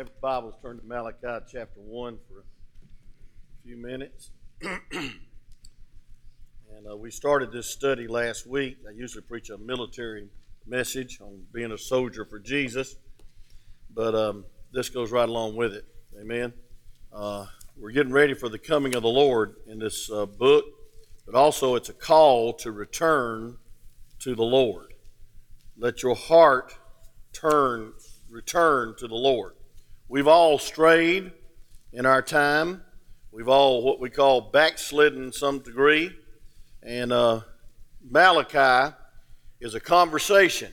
have Bibles turned to Malachi chapter 1 for a few minutes. and uh, we started this study last week. I usually preach a military message on being a soldier for Jesus, but um, this goes right along with it. Amen. Uh, we're getting ready for the coming of the Lord in this uh, book, but also it's a call to return to the Lord. Let your heart turn return to the Lord. We've all strayed in our time. We've all what we call backslidden in some degree. And uh, Malachi is a conversation.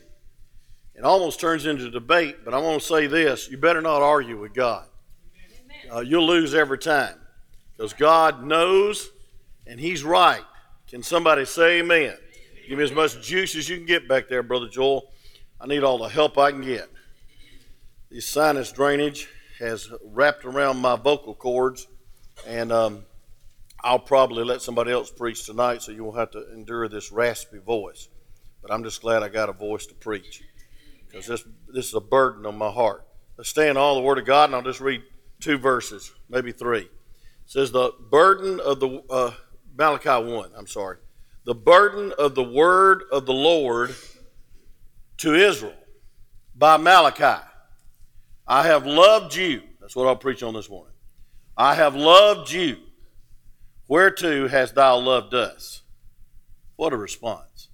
It almost turns into debate, but I want to say this you better not argue with God. Uh, you'll lose every time because God knows and He's right. Can somebody say amen? Give me as much juice as you can get back there, Brother Joel. I need all the help I can get. The sinus drainage has wrapped around my vocal cords, and um, I'll probably let somebody else preach tonight, so you won't have to endure this raspy voice. But I'm just glad I got a voice to preach because this this is a burden on my heart. Let's stand all the Word of God, and I'll just read two verses, maybe three. It says the burden of the uh, Malachi one. I'm sorry, the burden of the word of the Lord to Israel by Malachi. I have loved you. That's what I'll preach on this morning. I have loved you. Whereto hast thou loved us? What a response.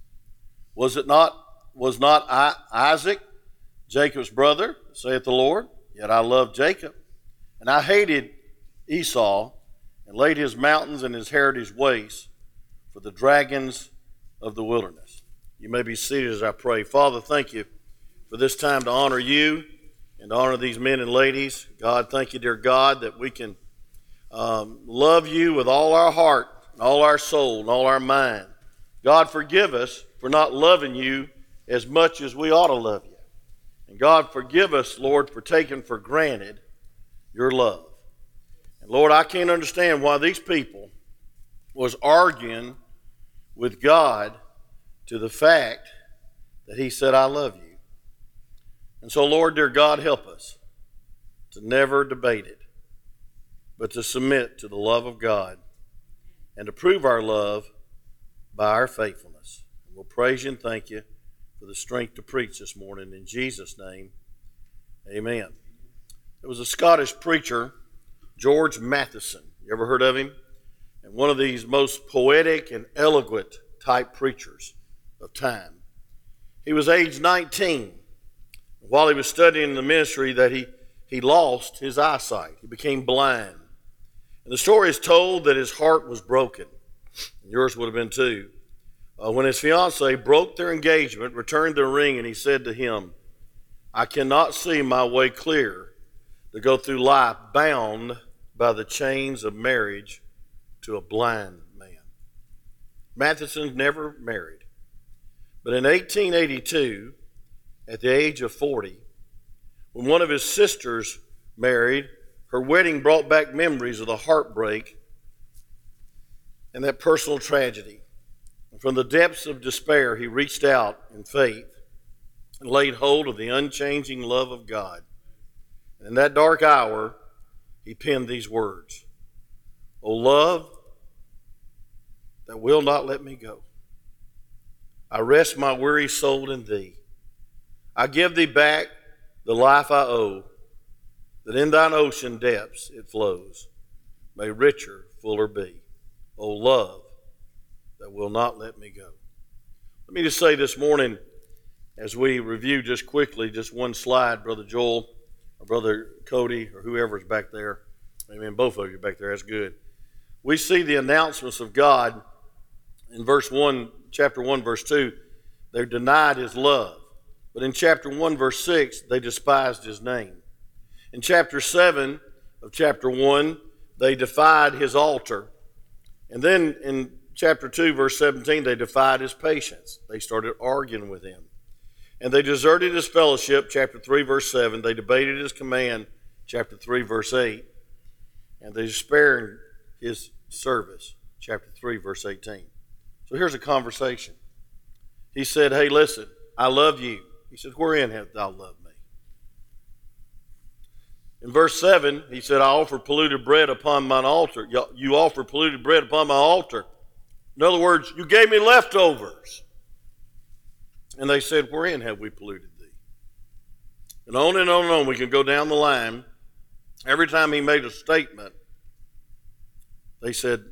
Was it not, was not I, Isaac, Jacob's brother, saith the Lord? Yet I loved Jacob. And I hated Esau and laid his mountains and his heritage waste for the dragons of the wilderness. You may be seated as I pray. Father, thank you for this time to honor you and honor these men and ladies. God, thank you, dear God, that we can um, love you with all our heart, and all our soul, and all our mind. God, forgive us for not loving you as much as we ought to love you. And God, forgive us, Lord, for taking for granted your love. And Lord, I can't understand why these people was arguing with God to the fact that he said, I love you. And so, Lord, dear God, help us to never debate it, but to submit to the love of God and to prove our love by our faithfulness. And we'll praise you and thank you for the strength to preach this morning. In Jesus' name, amen. There was a Scottish preacher, George Matheson. You ever heard of him? And one of these most poetic and eloquent type preachers of time. He was age 19 while he was studying the ministry that he, he lost his eyesight. He became blind. And the story is told that his heart was broken. Yours would have been too. Uh, when his fiancee broke their engagement, returned the ring, and he said to him, I cannot see my way clear to go through life bound by the chains of marriage to a blind man. Matheson never married. But in 1882, at the age of 40. When one of his sisters married, her wedding brought back memories of the heartbreak and that personal tragedy. And from the depths of despair, he reached out in faith and laid hold of the unchanging love of God. And in that dark hour, he penned these words O love that will not let me go, I rest my weary soul in thee. I give thee back the life I owe, that in thine ocean depths it flows, may richer, fuller be. O love that will not let me go. Let me just say this morning, as we review just quickly, just one slide, Brother Joel, or Brother Cody, or whoever's back there. Amen. Both of you back there. That's good. We see the announcements of God in verse 1, chapter 1, verse 2. They're denied his love. But in chapter 1, verse 6, they despised his name. In chapter 7 of chapter 1, they defied his altar. And then in chapter 2, verse 17, they defied his patience. They started arguing with him. And they deserted his fellowship, chapter 3, verse 7. They debated his command, chapter 3, verse 8. And they despaired his service, chapter 3, verse 18. So here's a conversation. He said, Hey, listen, I love you. He said, Wherein hast thou loved me? In verse 7, he said, I offer polluted bread upon mine altar. You offer polluted bread upon my altar. In other words, you gave me leftovers. And they said, Wherein have we polluted thee? And on and on and on, we can go down the line. Every time he made a statement, they said,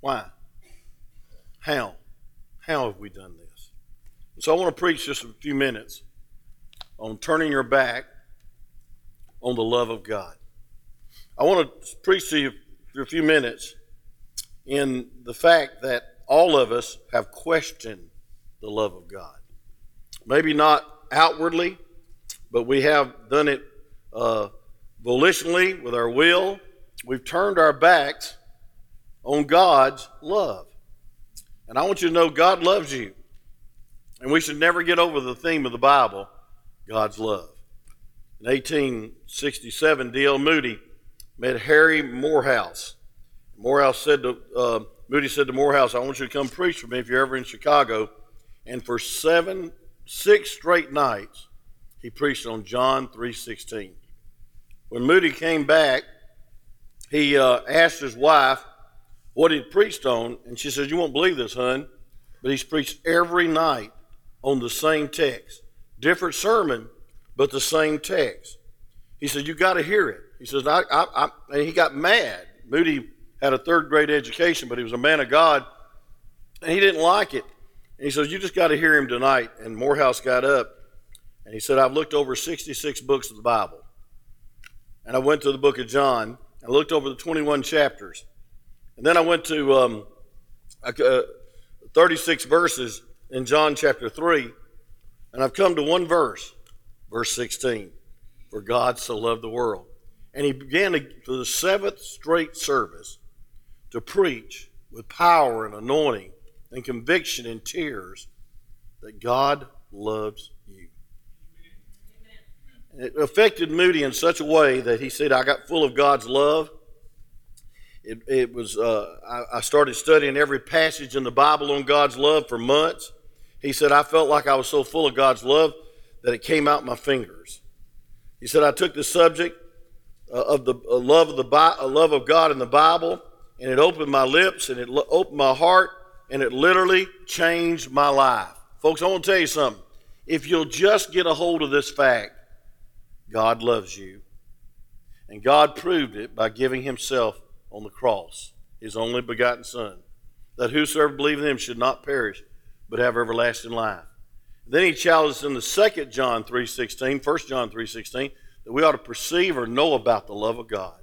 Why? How? How have we done this? So I want to preach just a few minutes on turning your back on the love of God. I want to preach to you for a few minutes in the fact that all of us have questioned the love of God. Maybe not outwardly, but we have done it uh, volitionally with our will. We've turned our backs on God's love. And I want you to know God loves you. And we should never get over the theme of the Bible God's love. In 1867, D.L. Moody met Harry Moorhouse. Moorhouse said to, uh, Moody said to Moorhouse, I want you to come preach for me if you're ever in Chicago. And for seven, six straight nights, he preached on John 3.16. When Moody came back, he uh, asked his wife what he preached on, and she said, You won't believe this, hun, but he's preached every night on the same text. Different sermon, but the same text. He said, You got to hear it. He says, I, I, I, and he got mad. Moody had a third grade education, but he was a man of God, and he didn't like it. And he says, You just got to hear him tonight. And Moorhouse got up, and he said, I've looked over 66 books of the Bible. And I went to the book of John, and looked over the 21 chapters. And then I went to um, uh, 36 verses in John chapter 3, and I've come to one verse verse 16. For God so loved the world. And he began to, for the seventh straight service to preach with power and anointing and conviction and tears that God loves you. And it affected Moody in such a way that he said, I got full of God's love. It, it was, uh, I, I started studying every passage in the Bible on God's love for months. He said, I felt like I was so full of God's love that it came out my fingers. He said, I took the subject uh, of the uh, love of the uh, love of God in the Bible, and it opened my lips and it opened my heart, and it literally changed my life. Folks, I want to tell you something. If you'll just get a hold of this fact, God loves you. And God proved it by giving himself on the cross, his only begotten Son, that whosoever believes in him should not perish, but have everlasting life. Then he challenges in the second John 3.16, 1 John 3.16, that we ought to perceive or know about the love of God.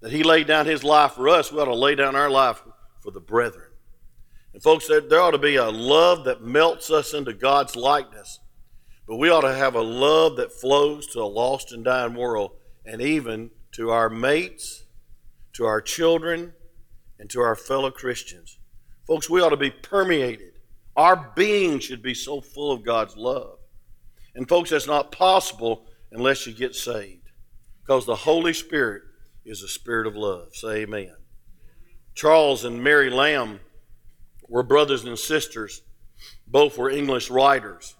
That he laid down his life for us, we ought to lay down our life for the brethren. And folks, there, there ought to be a love that melts us into God's likeness. But we ought to have a love that flows to a lost and dying world and even to our mates, to our children, and to our fellow Christians. Folks, we ought to be permeated our being should be so full of God's love. And, folks, that's not possible unless you get saved. Because the Holy Spirit is a spirit of love. Say amen. Charles and Mary Lamb were brothers and sisters. Both were English writers.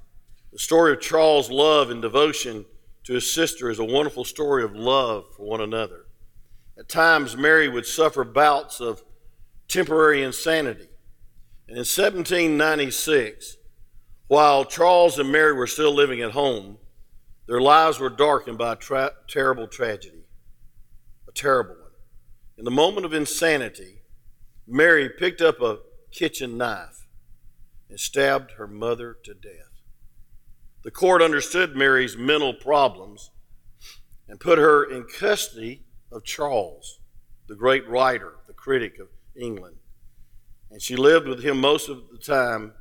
The story of Charles' love and devotion to his sister is a wonderful story of love for one another. At times, Mary would suffer bouts of temporary insanity. And in 1796, while Charles and Mary were still living at home, their lives were darkened by a tra- terrible tragedy, a terrible one. In the moment of insanity, Mary picked up a kitchen knife and stabbed her mother to death. The court understood Mary's mental problems and put her in custody of Charles, the great writer, the critic of England. And she lived with him most of the time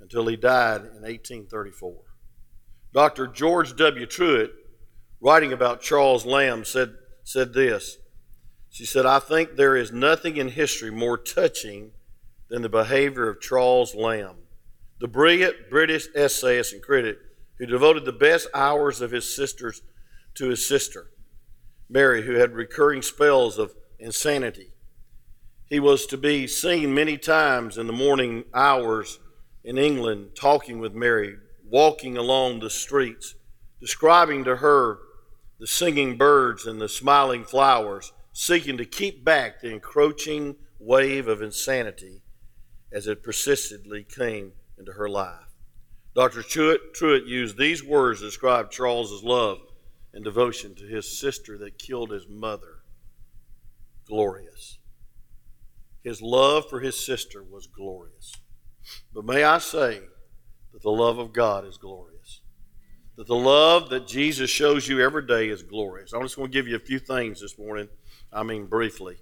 until he died in 1834. Dr. George W. Truett, writing about Charles Lamb, said, said this. She said, I think there is nothing in history more touching than the behavior of Charles Lamb, the brilliant British essayist and critic who devoted the best hours of his sisters to his sister, Mary, who had recurring spells of insanity he was to be seen many times in the morning hours in England talking with Mary, walking along the streets, describing to her the singing birds and the smiling flowers, seeking to keep back the encroaching wave of insanity as it persistently came into her life. Dr. Truett, Truett used these words to describe Charles's love and devotion to his sister that killed his mother. Glorious. His love for his sister was glorious. But may I say that the love of God is glorious. That the love that Jesus shows you every day is glorious. I'm just going to give you a few things this morning. I mean, briefly.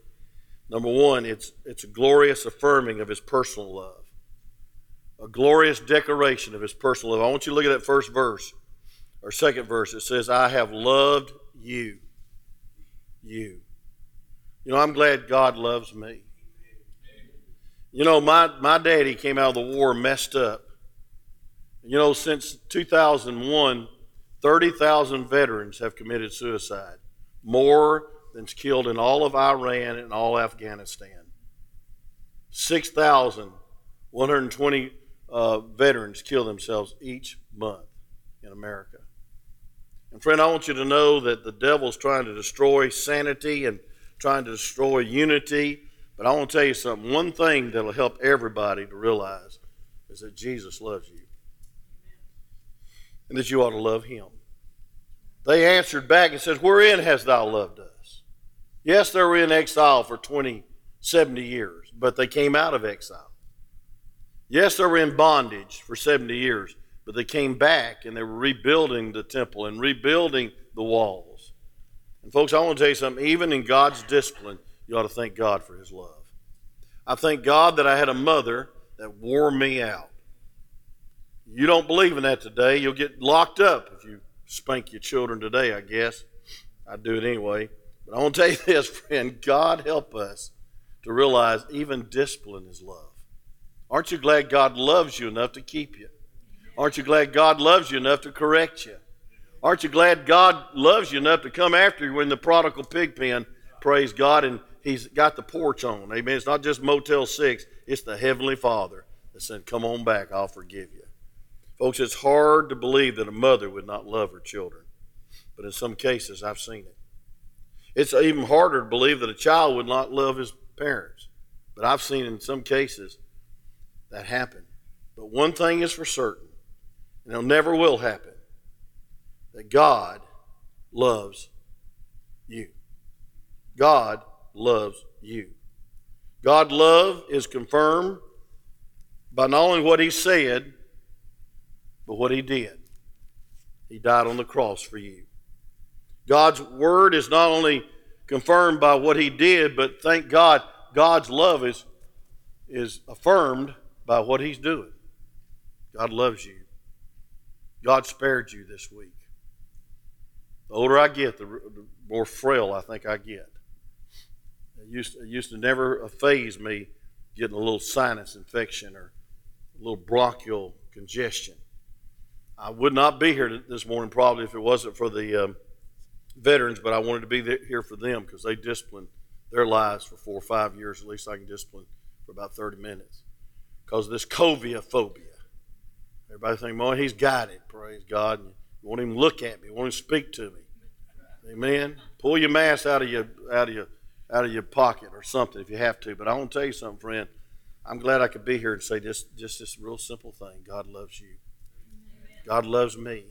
Number one, it's, it's a glorious affirming of his personal love a glorious declaration of his personal love. I want you to look at that first verse or second verse. It says, I have loved you. You. You know, I'm glad God loves me. You know, my, my daddy came out of the war messed up. You know, since 2001, 30,000 veterans have committed suicide, more than's killed in all of Iraq and all Afghanistan. 6,120 uh, veterans kill themselves each month in America. And friend, I want you to know that the devil's trying to destroy sanity and trying to destroy unity. But I want to tell you something. One thing that'll help everybody to realize is that Jesus loves you. And that you ought to love him. They answered back and said, Wherein hast thou loved us? Yes, they were in exile for 20, 70 years, but they came out of exile. Yes, they were in bondage for 70 years, but they came back and they were rebuilding the temple and rebuilding the walls. And, folks, I want to tell you something. Even in God's discipline, you ought to thank God for His love. I thank God that I had a mother that wore me out. You don't believe in that today, you'll get locked up if you spank your children today, I guess. I do it anyway. But I want to tell you this, friend God help us to realize even discipline is love. Aren't you glad God loves you enough to keep you? Aren't you glad God loves you enough to correct you? Aren't you glad God loves you enough to come after you when the prodigal pig pen, praise God, and he's got the porch on? Amen. It's not just Motel 6, it's the Heavenly Father that said, Come on back, I'll forgive you. Folks, it's hard to believe that a mother would not love her children, but in some cases, I've seen it. It's even harder to believe that a child would not love his parents, but I've seen in some cases that happen. But one thing is for certain, and it never will happen, that God loves you. God loves you. God love is confirmed by not only what he said, but what he did. He died on the cross for you. God's word is not only confirmed by what he did, but thank God, God's love is, is affirmed by what He's doing. God loves you. God spared you this week. The older I get, the more frail I think I get. Used, to, used to never phase me getting a little sinus infection or a little bronchial congestion. I would not be here this morning probably if it wasn't for the um, veterans, but I wanted to be there, here for them because they disciplined their lives for four or five years. At least I can discipline for about 30 minutes because of this covia phobia. Everybody think, boy, he's got it, praise God. You won't even look at me, you won't even speak to me. Amen. Pull your mask out of your out of your out of your pocket or something if you have to. But I want to tell you something, friend. I'm glad I could be here and say this just this real simple thing. God loves you. God loves me.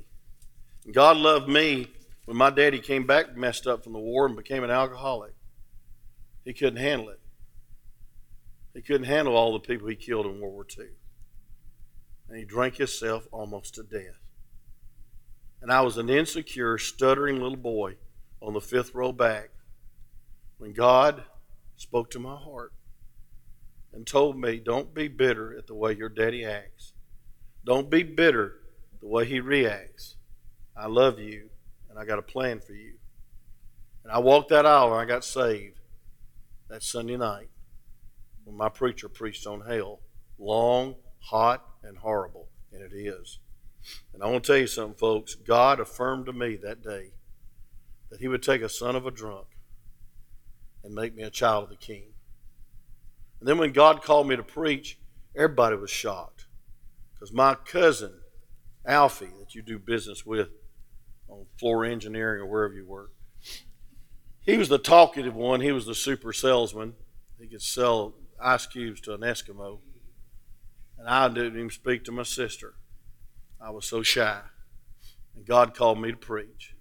And God loved me when my daddy came back messed up from the war and became an alcoholic. He couldn't handle it. He couldn't handle all the people he killed in World War II. And he drank himself almost to death. And I was an insecure, stuttering little boy on the fifth row back when God spoke to my heart and told me, Don't be bitter at the way your daddy acts. Don't be bitter the way he reacts. I love you, and I got a plan for you. And I walked that aisle and I got saved that Sunday night when my preacher preached on hell. Long, hot, and horrible. And it is. And I want to tell you something, folks. God affirmed to me that day that He would take a son of a drunk and make me a child of the King. And then when God called me to preach, everybody was shocked. Because my cousin, Alfie, that you do business with on floor engineering or wherever you work. He was the talkative one. He was the super salesman. He could sell ice cubes to an Eskimo. And I didn't even speak to my sister. I was so shy. And God called me to preach.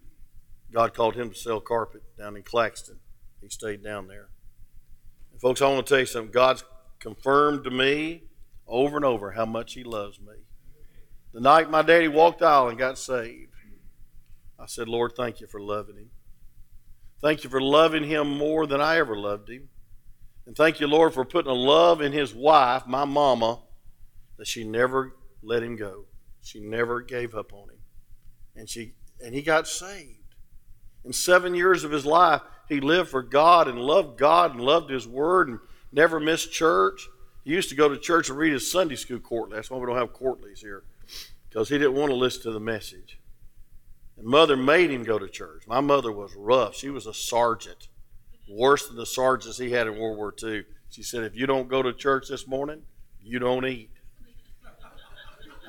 God called him to sell carpet down in Claxton. He stayed down there. And folks, I want to tell you something. God's confirmed to me over and over how much He loves me. The night my daddy walked out and got saved, I said, Lord, thank you for loving him. Thank you for loving him more than I ever loved him. And thank you, Lord, for putting a love in his wife, my mama, that she never let him go. She never gave up on him. And she and he got saved. In seven years of his life, he lived for God and loved God and loved his word and never missed church. He used to go to church and read his Sunday school quarterly. That's why we don't have quarterlies here. Because he didn't want to listen to the message. And mother made him go to church. My mother was rough. She was a sergeant, worse than the sergeants he had in World War II. She said, If you don't go to church this morning, you don't eat.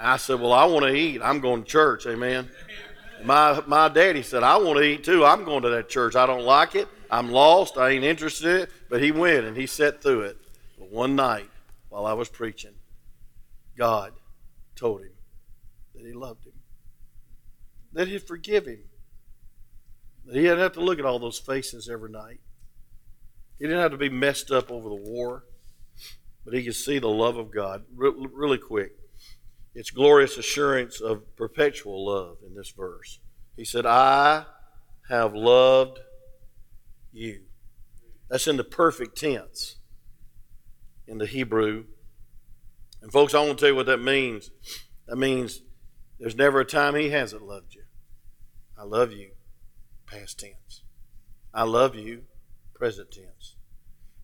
I said, Well, I want to eat. I'm going to church. Amen. My, my daddy said, I want to eat too. I'm going to that church. I don't like it. I'm lost. I ain't interested in it. But he went and he sat through it. But one night while I was preaching, God told him that he loved him, that he'd forgive him, that he didn't have to look at all those faces every night. He didn't have to be messed up over the war, but he could see the love of God. Re- really quick. It's glorious assurance of perpetual love in this verse. He said, I have loved you. That's in the perfect tense in the Hebrew. And, folks, I want to tell you what that means. That means there's never a time He hasn't loved you. I love you, past tense. I love you, present tense.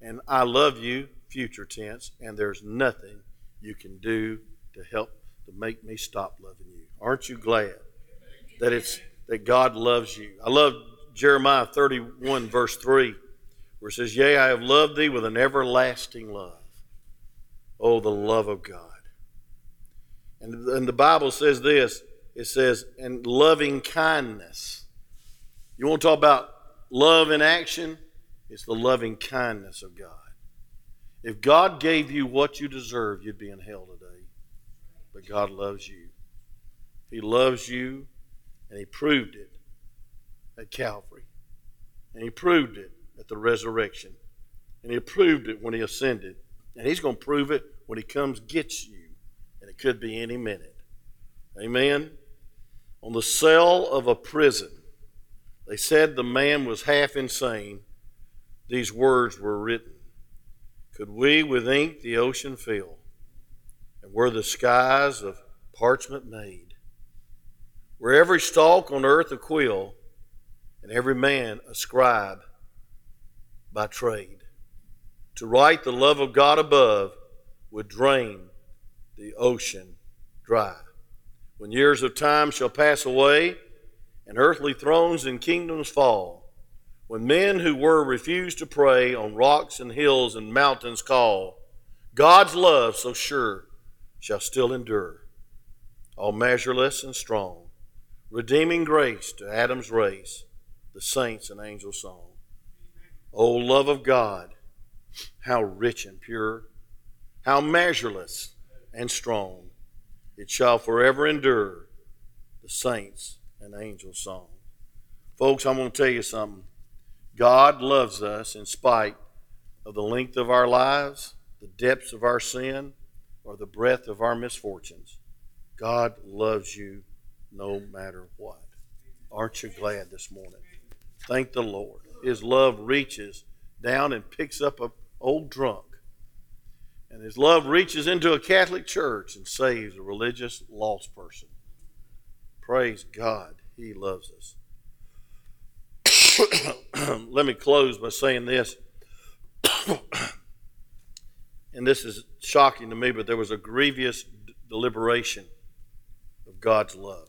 And I love you, future tense. And there's nothing you can do to help to make me stop loving you. Aren't you glad that it's that God loves you? I love Jeremiah 31 verse 3 where it says, "Yea, I have loved thee with an everlasting love." Oh, the love of God. And, and the Bible says this, it says, "and loving kindness." You want to talk about love in action? It's the loving kindness of God. If God gave you what you deserve, you'd be in hell today but God loves you. He loves you, and He proved it at Calvary. And He proved it at the resurrection. And He proved it when He ascended. And He's going to prove it when He comes gets you. And it could be any minute. Amen. On the cell of a prison, they said the man was half insane. These words were written Could we with ink the ocean fill? And were the skies of parchment made, were every stalk on earth a quill, and every man a scribe by trade. To write the love of God above would drain the ocean dry. When years of time shall pass away, and earthly thrones and kingdoms fall, when men who were refused to pray on rocks and hills and mountains call, God's love so sure shall still endure, all measureless and strong, redeeming grace to Adam's race, the saints and angels' song. O love of God, how rich and pure, how measureless and strong, it shall forever endure, the saints and angels' song. Folks, I'm going to tell you something. God loves us in spite of the length of our lives, the depths of our sin, or the breadth of our misfortunes. God loves you no matter what. Aren't you glad this morning? Thank the Lord. His love reaches down and picks up an old drunk. And his love reaches into a Catholic church and saves a religious lost person. Praise God. He loves us. Let me close by saying this and this is shocking to me, but there was a grievous d- deliberation of God's love.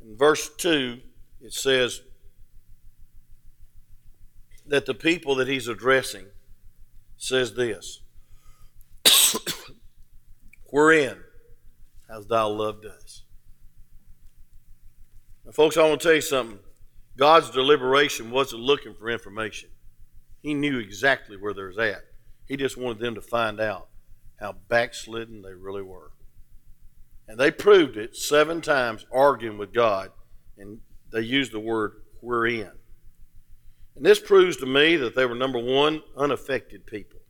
In verse 2, it says that the people that he's addressing says this Wherein hast thou loved us? Now, folks, I want to tell you something. God's deliberation wasn't looking for information. He knew exactly where they was at. He just wanted them to find out how backslidden they really were. And they proved it seven times arguing with God, and they used the word we're in. And this proves to me that they were, number one, unaffected people.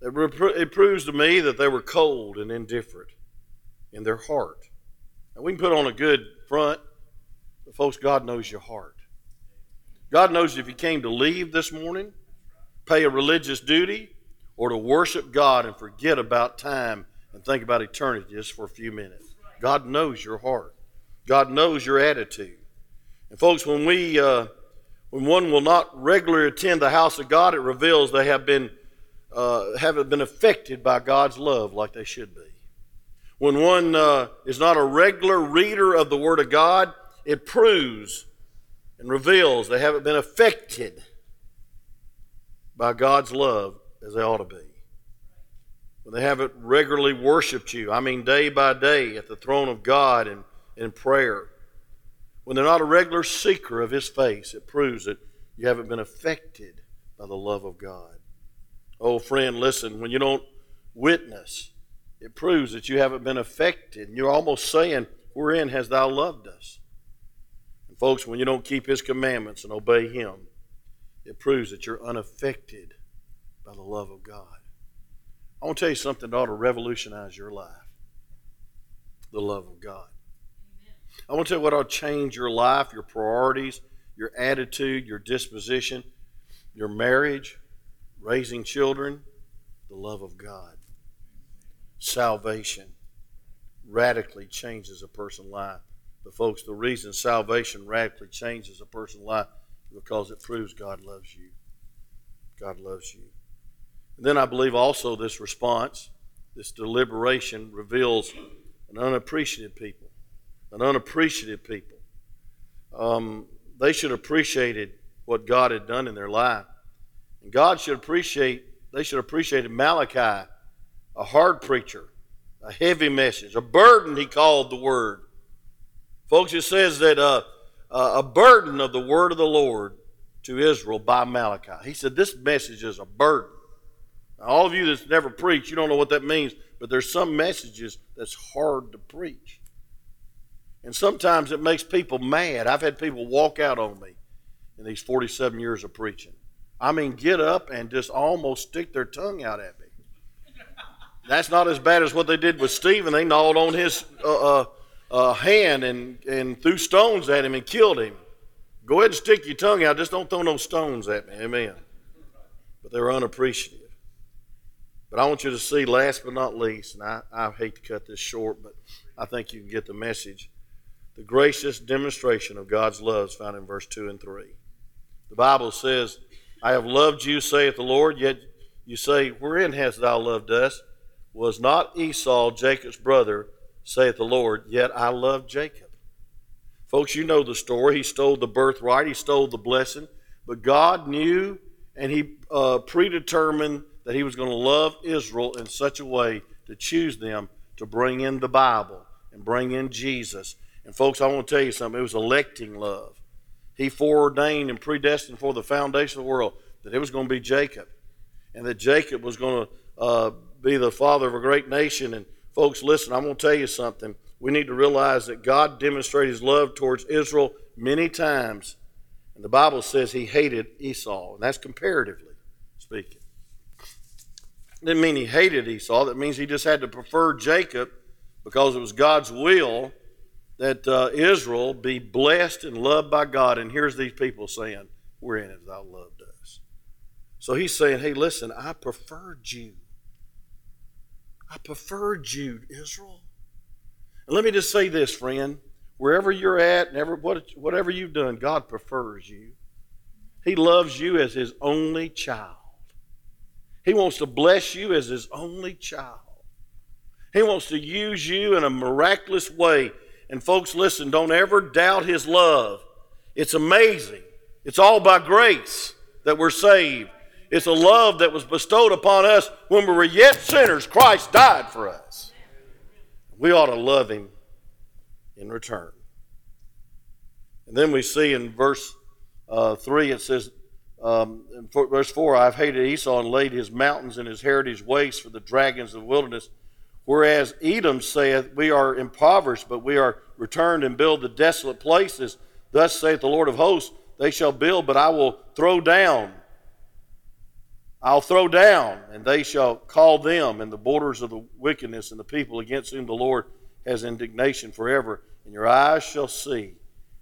It proves to me that they were cold and indifferent in their heart. And we can put on a good front, but folks, God knows your heart. God knows if you came to leave this morning, pay a religious duty, or to worship God and forget about time and think about eternity just for a few minutes. God knows your heart. God knows your attitude. And folks, when we uh, when one will not regularly attend the house of God, it reveals they have been uh, haven't been affected by God's love like they should be. When one uh, is not a regular reader of the Word of God, it proves and reveals they haven't been affected by God's love as they ought to be. When they haven't regularly worshiped you, I mean day by day at the throne of God and in prayer. When they're not a regular seeker of His face, it proves that you haven't been affected by the love of God. Oh, friend, listen, when you don't witness, it proves that you haven't been affected. And you're almost saying, Wherein has thou loved us? And folks, when you don't keep his commandments and obey him, it proves that you're unaffected by the love of God. I want to tell you something that ought to revolutionize your life the love of God. Amen. I want to tell you what ought to change your life, your priorities, your attitude, your disposition, your marriage, raising children, the love of God. Salvation radically changes a person's life. But, folks, the reason salvation radically changes a person's life because it proves God loves you. God loves you. And then I believe also this response, this deliberation, reveals an unappreciative people. An unappreciative people. Um, they should have appreciated what God had done in their life. And God should appreciate, they should have appreciated Malachi, a hard preacher, a heavy message, a burden, he called the word. Folks, it says that uh, a burden of the word of the Lord to Israel by Malachi. He said, This message is a burden. Now, all of you that's never preached, you don't know what that means, but there's some messages that's hard to preach. And sometimes it makes people mad. I've had people walk out on me in these 47 years of preaching. I mean, get up and just almost stick their tongue out at me. That's not as bad as what they did with Stephen. They gnawed on his uh, uh, uh, hand and, and threw stones at him and killed him. Go ahead and stick your tongue out. Just don't throw no stones at me. Amen. But they were unappreciative. But I want you to see, last but not least, and I, I hate to cut this short, but I think you can get the message. The gracious demonstration of God's love is found in verse 2 and 3. The Bible says, I have loved you, saith the Lord, yet you say, Wherein hast thou loved us? Was not Esau Jacob's brother, saith the Lord, yet I love Jacob. Folks, you know the story. He stole the birthright, he stole the blessing, but God knew and he uh, predetermined that he was going to love Israel in such a way to choose them to bring in the Bible and bring in Jesus. And folks, I want to tell you something. It was electing love. He foreordained and predestined for the foundation of the world that it was going to be Jacob, and that Jacob was going to uh, be the father of a great nation. And folks, listen, I'm going to tell you something. We need to realize that God demonstrated his love towards Israel many times. And the Bible says he hated Esau, and that's comparatively speaking. It didn't mean he hated Esau. That means he just had to prefer Jacob because it was God's will that uh, Israel be blessed and loved by God. And here's these people saying, We're in it, thou loved us. So he's saying, Hey, listen, I preferred you. I preferred you, Israel. And let me just say this, friend. Wherever you're at and ever, whatever you've done, God prefers you. He loves you as His only child. He wants to bless you as His only child. He wants to use you in a miraculous way. And, folks, listen, don't ever doubt His love. It's amazing. It's all by grace that we're saved. It's a love that was bestowed upon us when we were yet sinners. Christ died for us. We ought to love him in return. And then we see in verse uh, 3, it says, um, in verse 4, I've hated Esau and laid his mountains and his heritage waste for the dragons of the wilderness. Whereas Edom saith, We are impoverished, but we are returned and build the desolate places. Thus saith the Lord of hosts, They shall build, but I will throw down. I'll throw down, and they shall call them in the borders of the wickedness and the people against whom the Lord has indignation forever. And your eyes shall see,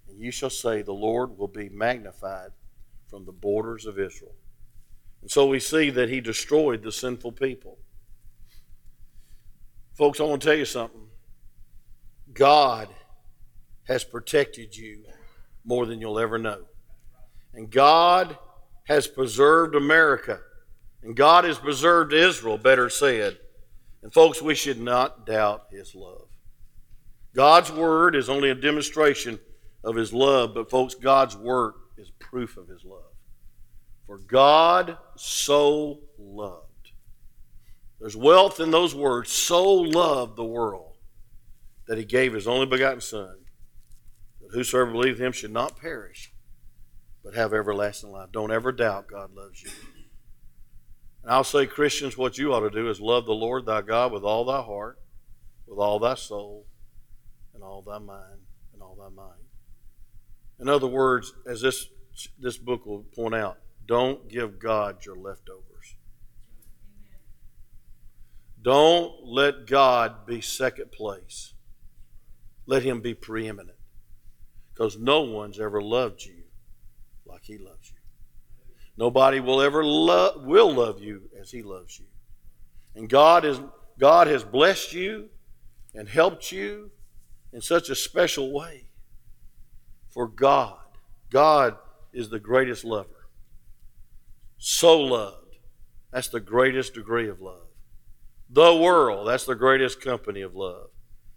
and you shall say, The Lord will be magnified from the borders of Israel. And so we see that he destroyed the sinful people. Folks, I want to tell you something. God has protected you more than you'll ever know. And God has preserved America. And God has preserved Israel, better said. And folks, we should not doubt his love. God's word is only a demonstration of his love, but folks, God's work is proof of his love. For God so loved. There's wealth in those words. So loved the world that he gave his only begotten Son, that whosoever believeth him should not perish, but have everlasting life. Don't ever doubt God loves you. And I'll say, Christians, what you ought to do is love the Lord thy God with all thy heart, with all thy soul, and all thy mind, and all thy mind. In other words, as this, this book will point out, don't give God your leftovers. Don't let God be second place. Let Him be preeminent. Because no one's ever loved you like He loves you. Nobody will ever love, will love you as He loves you. And God is God has blessed you and helped you in such a special way. For God, God is the greatest lover. So loved. That's the greatest degree of love. The world, that's the greatest company of love.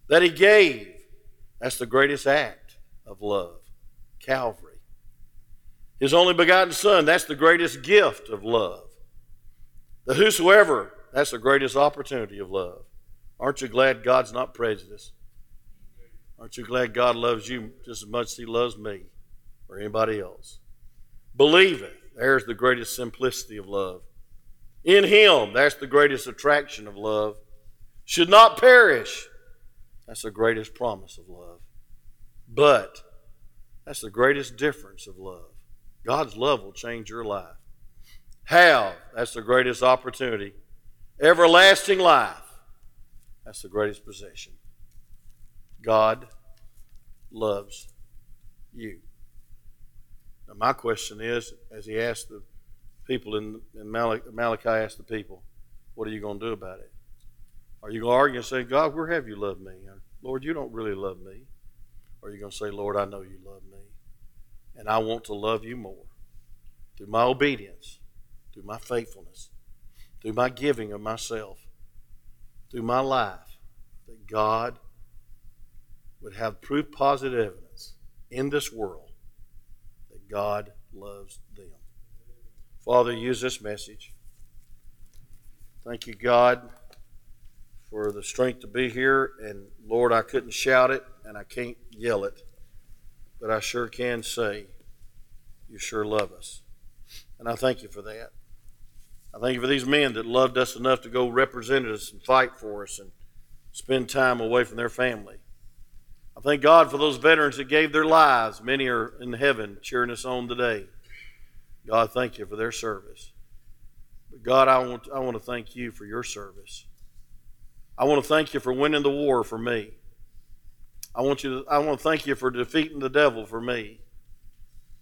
That He gave, that's the greatest act of love. Calvary. His only begotten Son, that's the greatest gift of love. The whosoever, that's the greatest opportunity of love. Aren't you glad God's not prejudiced? Aren't you glad God loves you just as much as He loves me or anybody else? Believe it. There's the greatest simplicity of love. In Him, that's the greatest attraction of love. Should not perish. That's the greatest promise of love. But that's the greatest difference of love. God's love will change your life. Have, that's the greatest opportunity. Everlasting life, that's the greatest possession. God loves you. Now, my question is, as he asked the people in, in Malachi, Malachi asked the people, what are you going to do about it? Are you going to argue and say, God, where have you loved me? Or, Lord, you don't really love me. Or are you going to say, Lord, I know you love me. And I want to love you more through my obedience, through my faithfulness, through my giving of myself, through my life, that God would have proof positive evidence in this world that God loves them. Father, use this message. Thank you, God, for the strength to be here. And Lord, I couldn't shout it and I can't yell it, but I sure can say, You sure love us. And I thank you for that. I thank you for these men that loved us enough to go represent us and fight for us and spend time away from their family. I thank God for those veterans that gave their lives. Many are in heaven cheering us on today. God, thank you for their service. But God, I want, I want to thank you for your service. I want to thank you for winning the war for me. I want you to, I want to thank you for defeating the devil for me.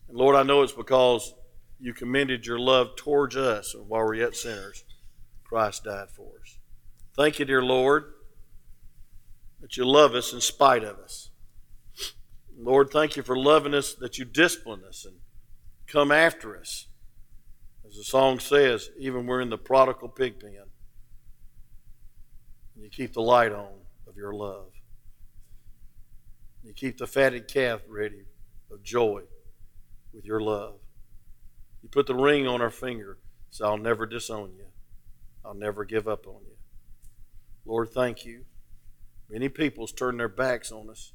And Lord, I know it's because you commended your love towards us while we're yet sinners. Christ died for us. Thank you, dear Lord, that you love us in spite of us. Lord, thank you for loving us, that you discipline us and come after us. As the song says, even we're in the prodigal pig pen. You keep the light on of your love. You keep the fatted calf ready of joy with your love. You put the ring on our finger, so I'll never disown you. I'll never give up on you. Lord, thank you. Many people's turned their backs on us.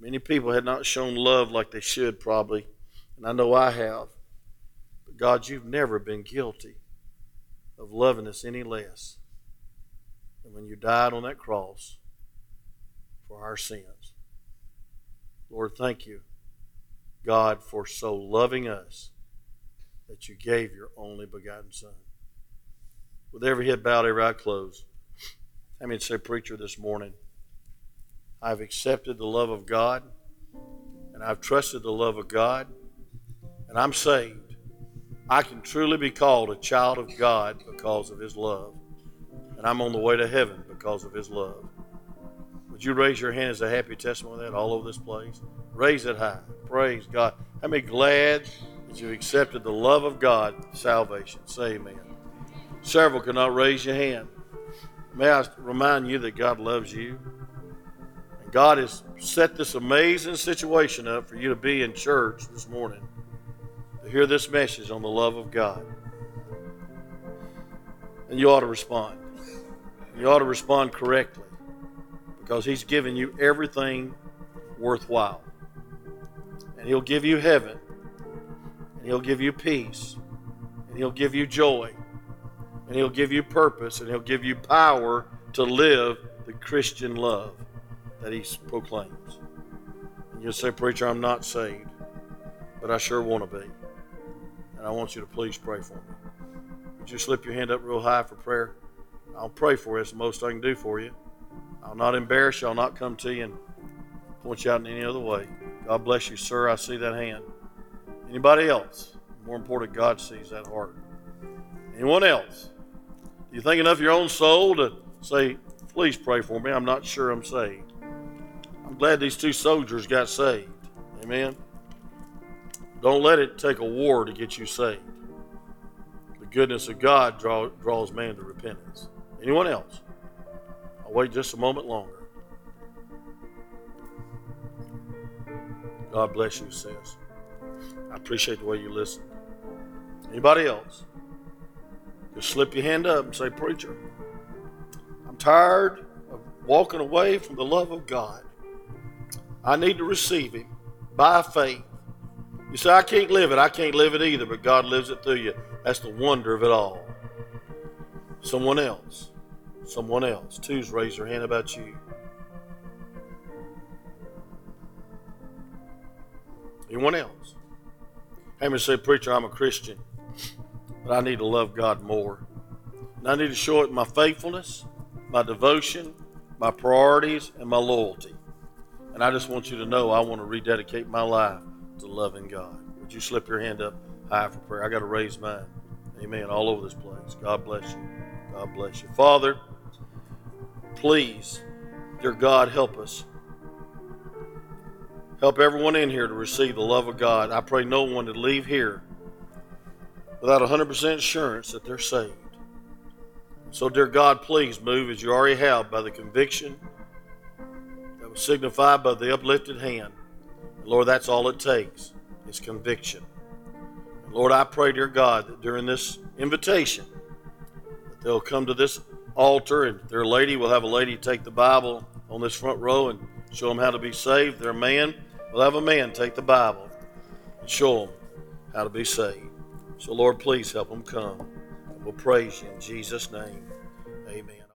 Many people had not shown love like they should, probably, and I know I have. But God, you've never been guilty of loving us any less than when you died on that cross for our sins. Lord, thank you, God, for so loving us that you gave your only begotten Son. With every head bowed, every eye closed, I mean, say, preacher, this morning, I've accepted the love of God, and I've trusted the love of God, and I'm saved. I can truly be called a child of God because of His love, and I'm on the way to heaven because of His love. Would you raise your hand as a happy testimony of that all over this place? Raise it high. Praise God. I'm glad that you've accepted the love of God, salvation. Say amen. Several cannot raise your hand. May I remind you that God loves you. And God has set this amazing situation up for you to be in church this morning to hear this message on the love of God. And you ought to respond. You ought to respond correctly because He's given you everything worthwhile. And He'll give you heaven, and He'll give you peace, and He'll give you joy, and He'll give you purpose, and He'll give you power to live the Christian love that He proclaims. And you'll say, Preacher, I'm not saved, but I sure want to be. And I want you to please pray for me. Would you slip your hand up real high for prayer? I'll pray for you. It's the most I can do for you. I'll not embarrass you. I'll not come to you and point you out in any other way. God bless you, sir. I see that hand. Anybody else? More important, God sees that heart. Anyone else? Do you think enough of your own soul to say, please pray for me? I'm not sure I'm saved. I'm glad these two soldiers got saved. Amen. Don't let it take a war to get you saved. The goodness of God draw, draws man to repentance. Anyone else? I'll wait just a moment longer. God bless you, sis. I appreciate the way you listen. Anybody else? Just slip your hand up and say, Preacher, I'm tired of walking away from the love of God. I need to receive Him by faith. You say, I can't live it. I can't live it either, but God lives it through you. That's the wonder of it all. Someone else. Someone else. Two's raise their hand about you. Anyone else? Hammond say, Preacher, I'm a Christian, but I need to love God more. And I need to show it my faithfulness, my devotion, my priorities, and my loyalty. And I just want you to know I want to rededicate my life to loving God. Would you slip your hand up high for prayer? I got to raise mine. Amen. All over this place. God bless you. God bless you. Father, please, dear God, help us. Help everyone in here to receive the love of God. I pray no one to leave here without 100% assurance that they're saved. So, dear God, please move as you already have by the conviction that was signified by the uplifted hand. And Lord, that's all it takes is conviction. And Lord, I pray, dear God, that during this invitation, that they'll come to this altar and their lady will have a lady take the Bible on this front row and show them how to be saved. Their man will have a man take the Bible and show them how to be saved. So, Lord, please help them come. We'll praise you in Jesus' name.